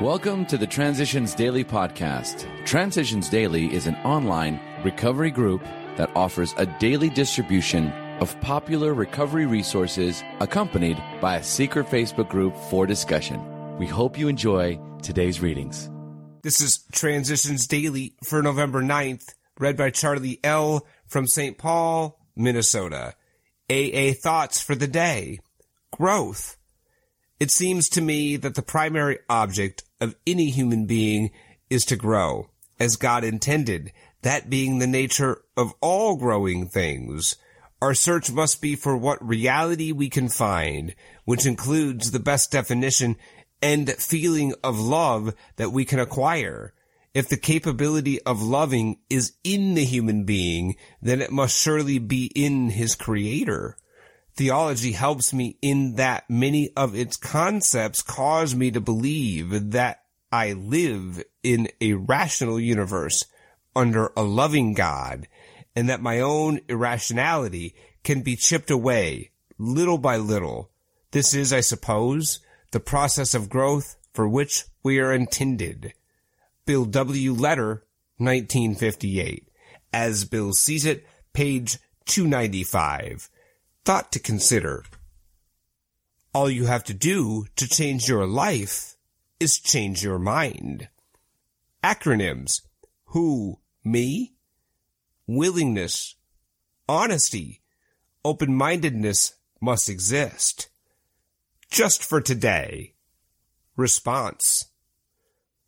Welcome to the Transitions Daily podcast. Transitions Daily is an online recovery group that offers a daily distribution of popular recovery resources accompanied by a secret Facebook group for discussion. We hope you enjoy today's readings. This is Transitions Daily for November 9th, read by Charlie L. from St. Paul, Minnesota. AA thoughts for the day. Growth. It seems to me that the primary object of any human being is to grow, as God intended, that being the nature of all growing things. Our search must be for what reality we can find, which includes the best definition and feeling of love that we can acquire. If the capability of loving is in the human being, then it must surely be in his creator theology helps me in that many of its concepts cause me to believe that I live in a rational universe under a loving God and that my own irrationality can be chipped away little by little. This is, I suppose, the process of growth for which we are intended. Bill W. Letter, 1958. As Bill sees it, page 295 thought to consider. All you have to do to change your life is change your mind. Acronyms. Who? Me? Willingness. Honesty. Open-mindedness must exist. Just for today. Response.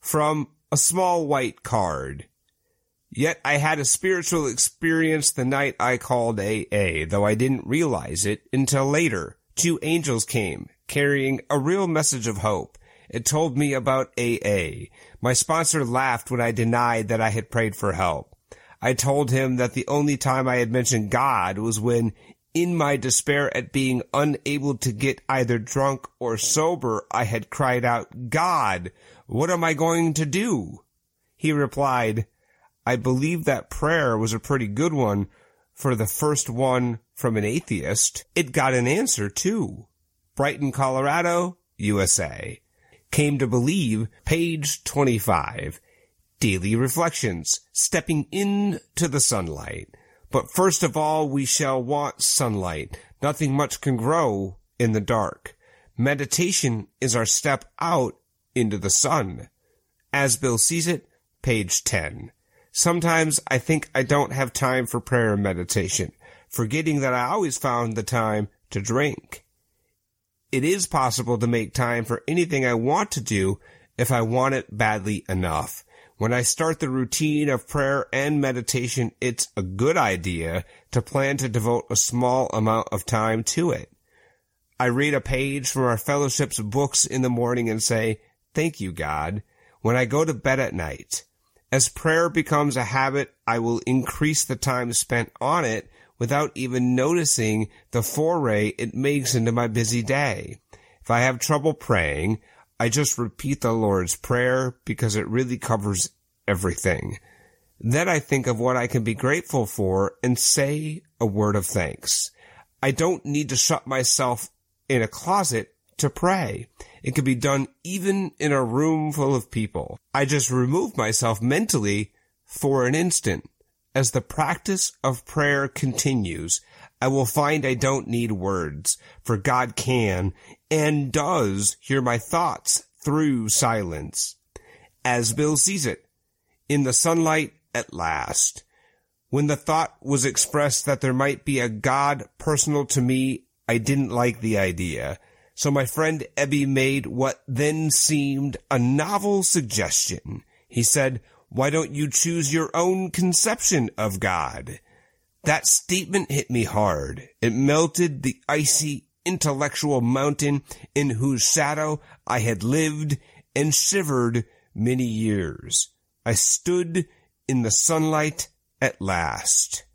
From a small white card. Yet I had a spiritual experience the night I called AA, though I didn't realize it until later. Two angels came, carrying a real message of hope. It told me about AA. My sponsor laughed when I denied that I had prayed for help. I told him that the only time I had mentioned God was when, in my despair at being unable to get either drunk or sober, I had cried out, God, what am I going to do? He replied, I believe that prayer was a pretty good one for the first one from an atheist. It got an answer too. Brighton, Colorado, USA. Came to believe, page 25. Daily reflections, stepping into the sunlight. But first of all, we shall want sunlight. Nothing much can grow in the dark. Meditation is our step out into the sun. As Bill sees it, page 10. Sometimes I think I don't have time for prayer and meditation, forgetting that I always found the time to drink. It is possible to make time for anything I want to do if I want it badly enough. When I start the routine of prayer and meditation, it's a good idea to plan to devote a small amount of time to it. I read a page from our fellowship's books in the morning and say, thank you, God, when I go to bed at night. As prayer becomes a habit, I will increase the time spent on it without even noticing the foray it makes into my busy day. If I have trouble praying, I just repeat the Lord's Prayer because it really covers everything. Then I think of what I can be grateful for and say a word of thanks. I don't need to shut myself in a closet to pray. It can be done even in a room full of people. I just remove myself mentally for an instant. As the practice of prayer continues, I will find I don't need words, for God can and does hear my thoughts through silence. As Bill sees it, in the sunlight at last. When the thought was expressed that there might be a God personal to me, I didn't like the idea. So my friend Ebby made what then seemed a novel suggestion. He said, why don't you choose your own conception of God? That statement hit me hard. It melted the icy intellectual mountain in whose shadow I had lived and shivered many years. I stood in the sunlight at last.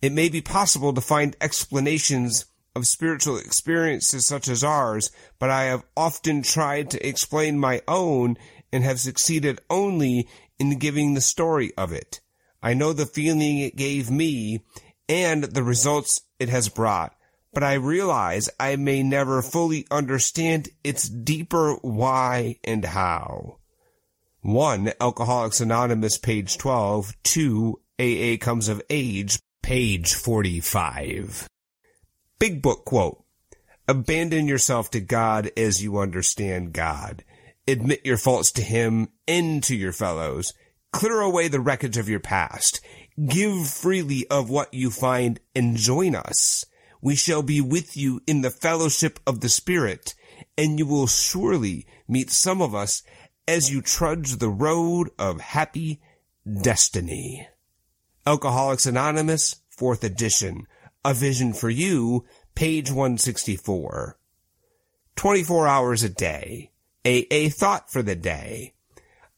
It may be possible to find explanations of spiritual experiences such as ours, but I have often tried to explain my own and have succeeded only in giving the story of it. I know the feeling it gave me and the results it has brought, but I realize I may never fully understand its deeper why and how. 1. Alcoholics Anonymous, page 12. 2. AA Comes of Age, page 45. Big Book quote. Abandon yourself to God as you understand God. Admit your faults to Him and to your fellows. Clear away the wreckage of your past. Give freely of what you find and join us. We shall be with you in the fellowship of the Spirit, and you will surely meet some of us as you trudge the road of happy destiny. Alcoholics Anonymous, 4th edition. A Vision for You, page 164. 24 hours a day. A, a thought for the day.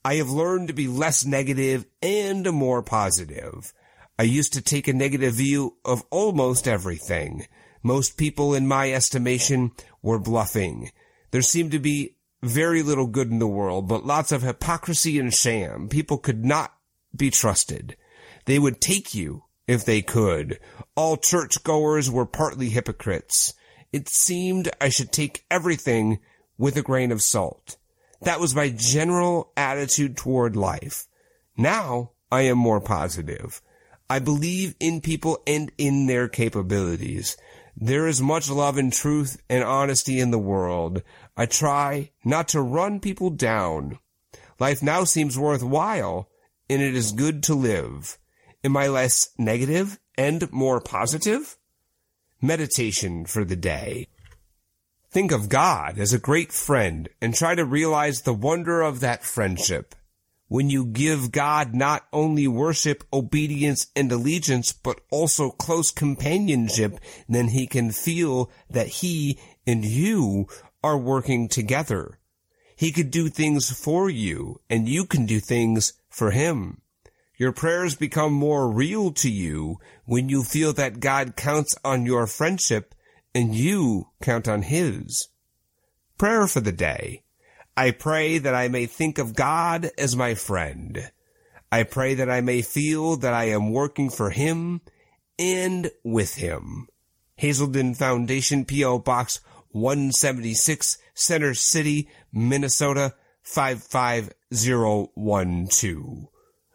I have learned to be less negative and more positive. I used to take a negative view of almost everything. Most people, in my estimation, were bluffing. There seemed to be very little good in the world, but lots of hypocrisy and sham. People could not be trusted. They would take you if they could. All churchgoers were partly hypocrites. It seemed I should take everything with a grain of salt. That was my general attitude toward life. Now I am more positive. I believe in people and in their capabilities. There is much love and truth and honesty in the world. I try not to run people down. Life now seems worthwhile, and it is good to live. Am I less negative and more positive? Meditation for the day. Think of God as a great friend and try to realize the wonder of that friendship. When you give God not only worship, obedience, and allegiance, but also close companionship, then he can feel that he and you are working together. He could do things for you and you can do things for him. Your prayers become more real to you when you feel that God counts on your friendship and you count on His. Prayer for the day. I pray that I may think of God as my friend. I pray that I may feel that I am working for Him and with Him. Hazelden Foundation P.O. Box 176, Center City, Minnesota 55012.